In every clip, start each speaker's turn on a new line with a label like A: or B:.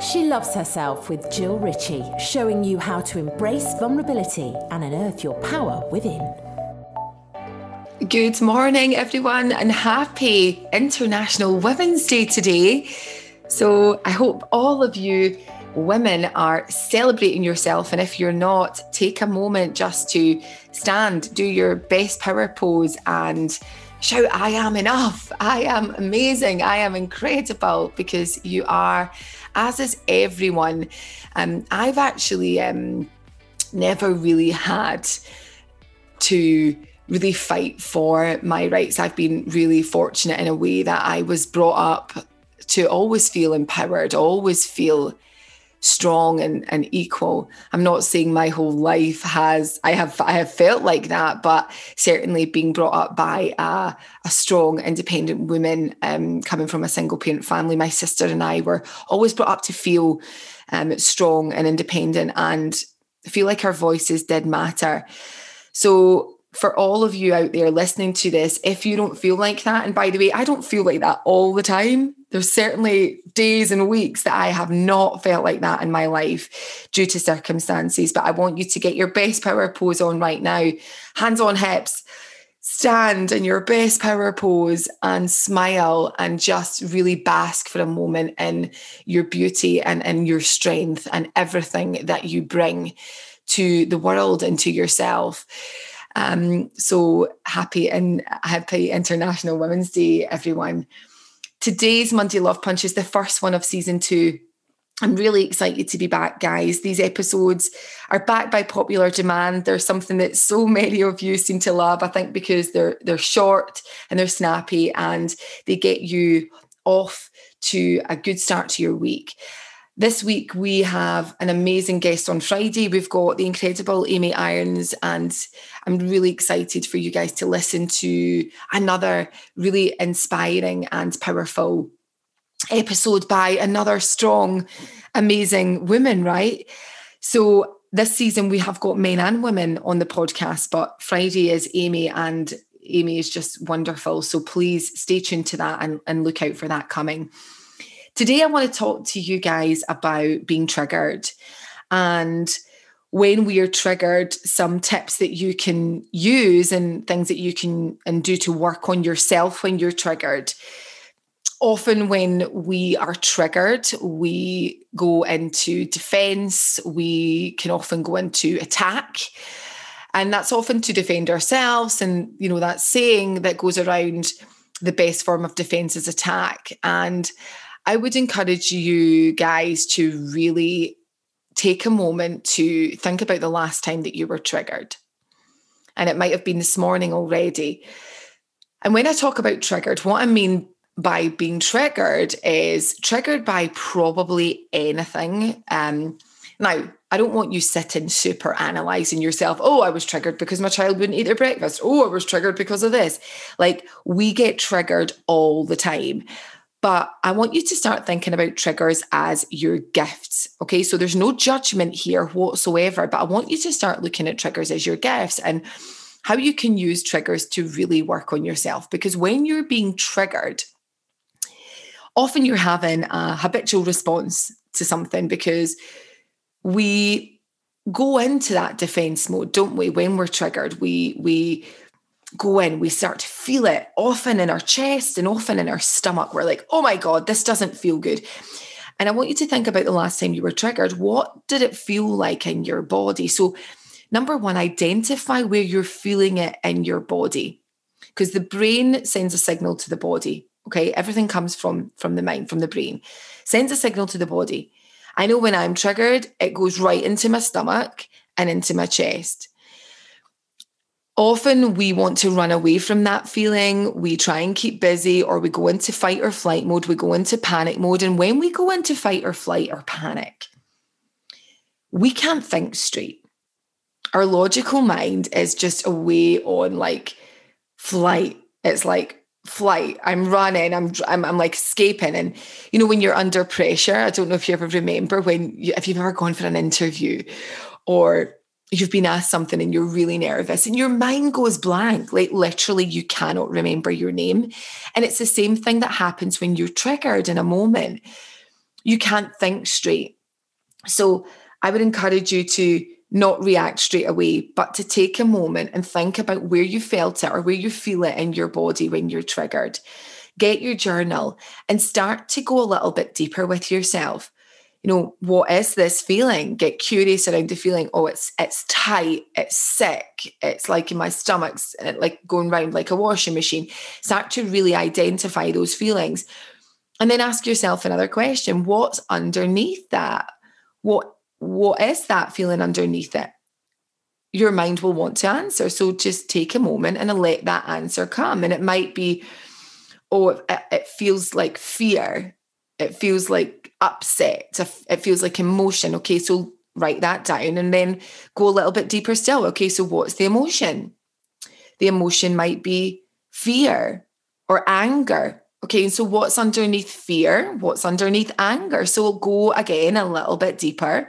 A: She loves herself with Jill Ritchie, showing you how to embrace vulnerability and unearth your power within.
B: Good morning, everyone, and happy International Women's Day today. So, I hope all of you women are celebrating yourself. And if you're not, take a moment just to stand, do your best power pose, and shout, I am enough. I am amazing. I am incredible because you are, as is everyone. Um, I've actually um, never really had to really fight for my rights. I've been really fortunate in a way that I was brought up to always feel empowered, always feel strong and, and equal. I'm not saying my whole life has I have I have felt like that, but certainly being brought up by a, a strong, independent woman um, coming from a single parent family, my sister and I were always brought up to feel um, strong and independent and feel like our voices did matter. So for all of you out there listening to this, if you don't feel like that, and by the way, I don't feel like that all the time. There's certainly days and weeks that I have not felt like that in my life due to circumstances. But I want you to get your best power pose on right now, hands on hips, stand in your best power pose and smile and just really bask for a moment in your beauty and in your strength and everything that you bring to the world and to yourself. Um, so happy and happy International Women's Day, everyone. Today's Monday Love Punch is the first one of season two. I'm really excited to be back, guys. These episodes are backed by popular demand. They're something that so many of you seem to love. I think because they're they're short and they're snappy and they get you off to a good start to your week. This week, we have an amazing guest on Friday. We've got the incredible Amy Irons, and I'm really excited for you guys to listen to another really inspiring and powerful episode by another strong, amazing woman, right? So, this season, we have got men and women on the podcast, but Friday is Amy, and Amy is just wonderful. So, please stay tuned to that and, and look out for that coming. Today, I want to talk to you guys about being triggered and when we are triggered, some tips that you can use and things that you can and do to work on yourself when you're triggered. Often, when we are triggered, we go into defense, we can often go into attack. And that's often to defend ourselves. And, you know, that saying that goes around the best form of defense is attack. And I would encourage you guys to really take a moment to think about the last time that you were triggered. And it might have been this morning already. And when I talk about triggered, what I mean by being triggered is triggered by probably anything. Um, now, I don't want you sitting super analyzing yourself. Oh, I was triggered because my child wouldn't eat their breakfast. Oh, I was triggered because of this. Like we get triggered all the time. But I want you to start thinking about triggers as your gifts. Okay. So there's no judgment here whatsoever, but I want you to start looking at triggers as your gifts and how you can use triggers to really work on yourself. Because when you're being triggered, often you're having a habitual response to something because we go into that defense mode don't we when we're triggered we we go in, we start to feel it often in our chest and often in our stomach. We're like, oh my God, this doesn't feel good. And I want you to think about the last time you were triggered. What did it feel like in your body? So, number one, identify where you're feeling it in your body because the brain sends a signal to the body. Okay. Everything comes from, from the mind, from the brain, sends a signal to the body. I know when I'm triggered, it goes right into my stomach and into my chest often we want to run away from that feeling. We try and keep busy, or we go into fight or flight mode, we go into panic mode. And when we go into fight or flight or panic, we can't think straight. Our logical mind is just away on like flight. It's like flight. I'm running. I'm, I'm I'm like escaping. And you know when you're under pressure, I don't know if you ever remember when you, if you've ever gone for an interview, or you've been asked something and you're really nervous and your mind goes blank like literally you cannot remember your name and it's the same thing that happens when you're triggered in a moment you can't think straight. So I would encourage you to not react straight away, but to take a moment and think about where you felt it or where you feel it in your body when you're triggered. Get your journal and start to go a little bit deeper with yourself. You know, what is this feeling? Get curious around the feeling. Oh, it's it's tight, it's sick, it's like in my stomach's uh, like going round like a washing machine. Start to really identify those feelings. And then ask yourself another question. What's underneath that? What what is that feeling underneath it? Your mind will want to answer. So just take a moment and let that answer come. And it might be, oh, it, it feels like fear. It feels like upset. It feels like emotion. Okay, so write that down and then go a little bit deeper still. Okay, so what's the emotion? The emotion might be fear or anger. Okay, so what's underneath fear? What's underneath anger? So we'll go again a little bit deeper.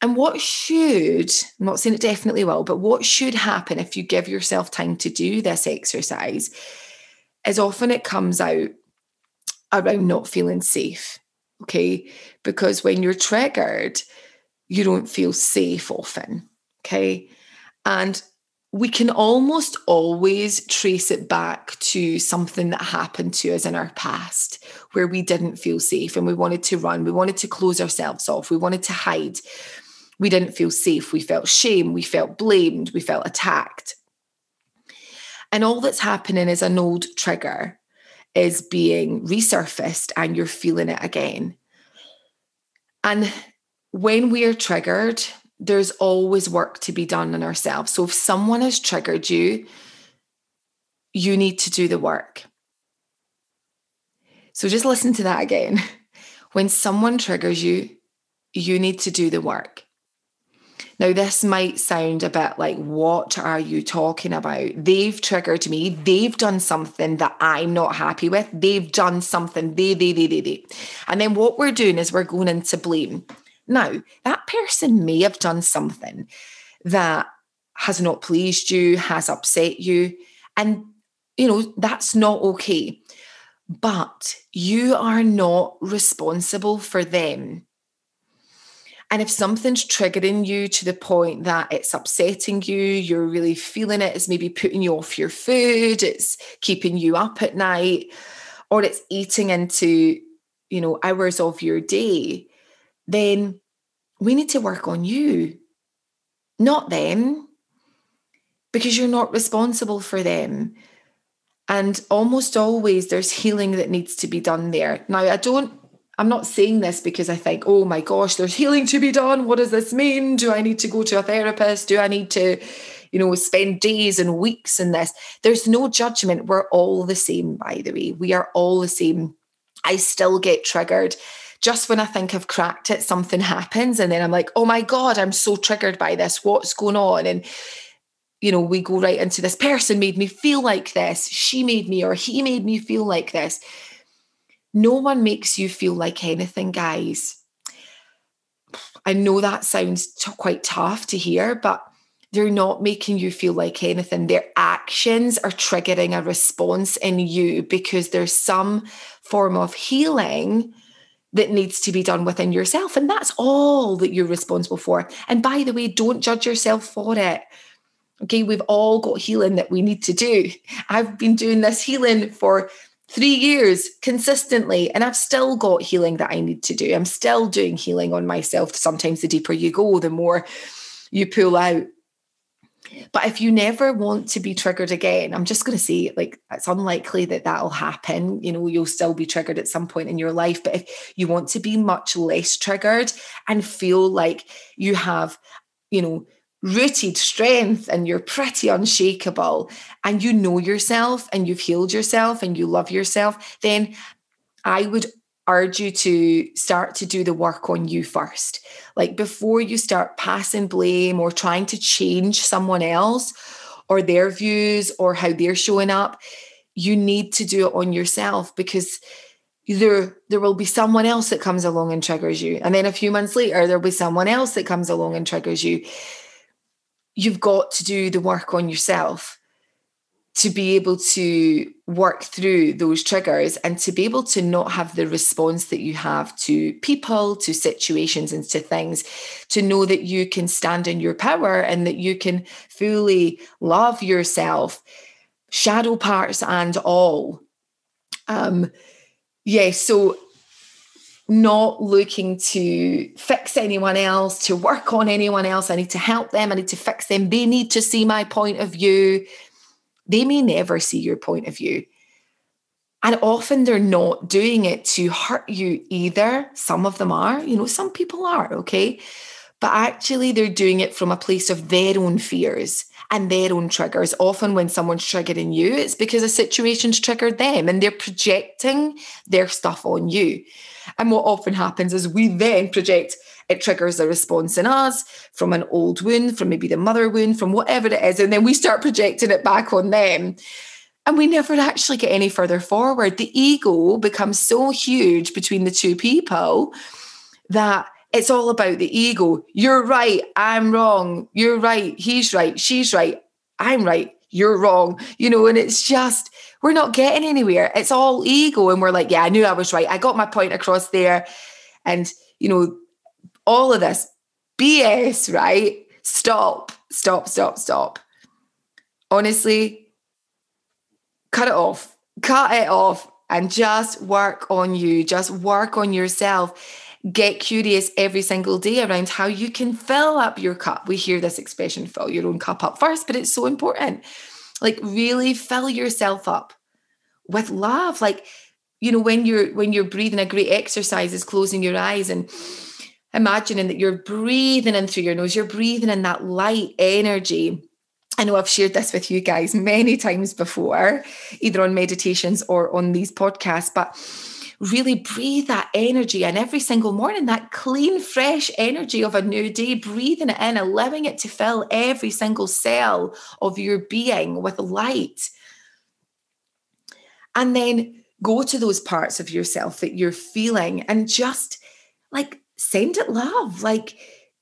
B: And what should, I'm not saying it definitely will, but what should happen if you give yourself time to do this exercise is often it comes out around not feeling safe. Okay, because when you're triggered, you don't feel safe often. Okay, and we can almost always trace it back to something that happened to us in our past where we didn't feel safe and we wanted to run. We wanted to close ourselves off. We wanted to hide. We didn't feel safe. We felt shame. We felt blamed. We felt attacked. And all that's happening is an old trigger is being resurfaced and you're feeling it again. And when we are triggered, there's always work to be done on ourselves. So if someone has triggered you, you need to do the work. So just listen to that again. When someone triggers you, you need to do the work. Now, this might sound a bit like, what are you talking about? They've triggered me. They've done something that I'm not happy with. They've done something, they, they, they, they, they. And then what we're doing is we're going into blame. Now, that person may have done something that has not pleased you, has upset you, and you know, that's not okay. But you are not responsible for them. And if something's triggering you to the point that it's upsetting you, you're really feeling it, it's maybe putting you off your food, it's keeping you up at night, or it's eating into, you know, hours of your day, then we need to work on you, not them, because you're not responsible for them. And almost always there's healing that needs to be done there. Now, I don't, I'm not saying this because I think, oh my gosh, there's healing to be done. What does this mean? Do I need to go to a therapist? Do I need to, you know, spend days and weeks in this? There's no judgment. We're all the same, by the way. We are all the same. I still get triggered just when I think I've cracked it, something happens. And then I'm like, oh my God, I'm so triggered by this. What's going on? And, you know, we go right into this person made me feel like this. She made me, or he made me feel like this. No one makes you feel like anything, guys. I know that sounds t- quite tough to hear, but they're not making you feel like anything. Their actions are triggering a response in you because there's some form of healing that needs to be done within yourself. And that's all that you're responsible for. And by the way, don't judge yourself for it. Okay, we've all got healing that we need to do. I've been doing this healing for three years consistently, and I've still got healing that I need to do. I'm still doing healing on myself. Sometimes the deeper you go, the more you pull out. But if you never want to be triggered again, I'm just going to say, like, it's unlikely that that'll happen. You know, you'll still be triggered at some point in your life. But if you want to be much less triggered and feel like you have, you know, rooted strength and you're pretty unshakable and you know yourself and you've healed yourself and you love yourself, then I would urge you to start to do the work on you first. Like before you start passing blame or trying to change someone else or their views or how they're showing up, you need to do it on yourself because there there will be someone else that comes along and triggers you and then a few months later there'll be someone else that comes along and triggers you you've got to do the work on yourself to be able to work through those triggers and to be able to not have the response that you have to people, to situations, and to things, to know that you can stand in your power and that you can fully love yourself, shadow parts and all. Um, yeah, so not looking to fix anyone else, to work on anyone else. I need to help them. I need to fix them. They need to see my point of view they may never see your point of view. And often they're not doing it to hurt you either. Some of them are, you know, some people are, okay? But actually, they're doing it from a place of their own fears and their own triggers. Often, when someone's triggering you, it's because a situation's triggered them and they're projecting their stuff on you. And what often happens is we then project it triggers a response in us from an old wound, from maybe the mother wound, from whatever it is. And then we start projecting it back on them. And we never actually get any further forward. The ego becomes so huge between the two people that it's all about the ego. You're right. I'm wrong. You're right. He's right. She's right. I'm right. You're wrong. You know, and it's just, we're not getting anywhere. It's all ego. And we're like, yeah, I knew I was right. I got my point across there. And, you know, all of this BS, right? Stop, stop, stop, stop. Honestly, cut it off, cut it off, and just work on you, just work on yourself. Get curious every single day around how you can fill up your cup. We hear this expression, fill your own cup up first, but it's so important. Like, really fill yourself up with love. Like, you know, when you're when you're breathing, a great exercise is closing your eyes and imagining that you're breathing in through your nose, you're breathing in that light energy. I know I've shared this with you guys many times before, either on meditations or on these podcasts, but really breathe that energy and every single morning, that clean, fresh energy of a new day, breathing it in, allowing it to fill every single cell of your being with light. And then go to those parts of yourself that you're feeling and just like send it love. Like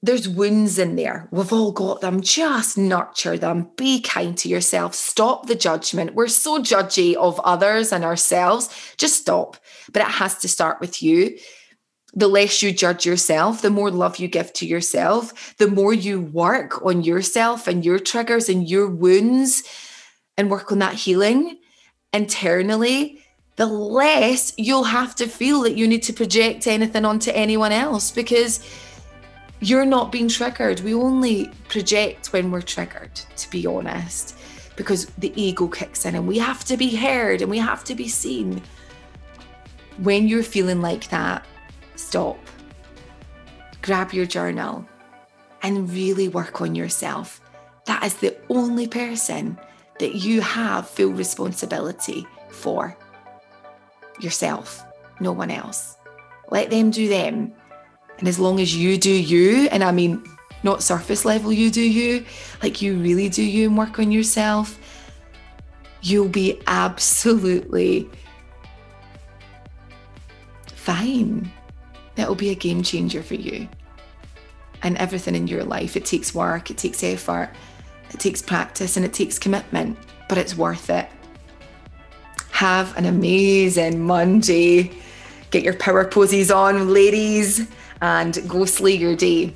B: there's wounds in there. We've all got them. Just nurture them. Be kind to yourself. Stop the judgment. We're so judgy of others and ourselves. Just stop. But it has to start with you. The less you judge yourself, the more love you give to yourself, the more you work on yourself and your triggers and your wounds and work on that healing internally the less you'll have to feel that you need to project anything onto anyone else because you're not being triggered. We only project when we're triggered, to be honest, because the ego kicks in and we have to be heard and we have to be seen. When you're feeling like that, stop, grab your journal, and really work on yourself. That is the only person that you have full responsibility for yourself, no one else. Let them do them. And as long as you do you, and I mean, not surface level, you do you, like you really do you and work on yourself, you'll be absolutely fine. That'll be a game changer for you. And everything in your life, it takes work, it takes effort, it takes practice, and it takes commitment, but it's worth it. Have an amazing Monday. Get your power poses on, ladies, and go slay your day.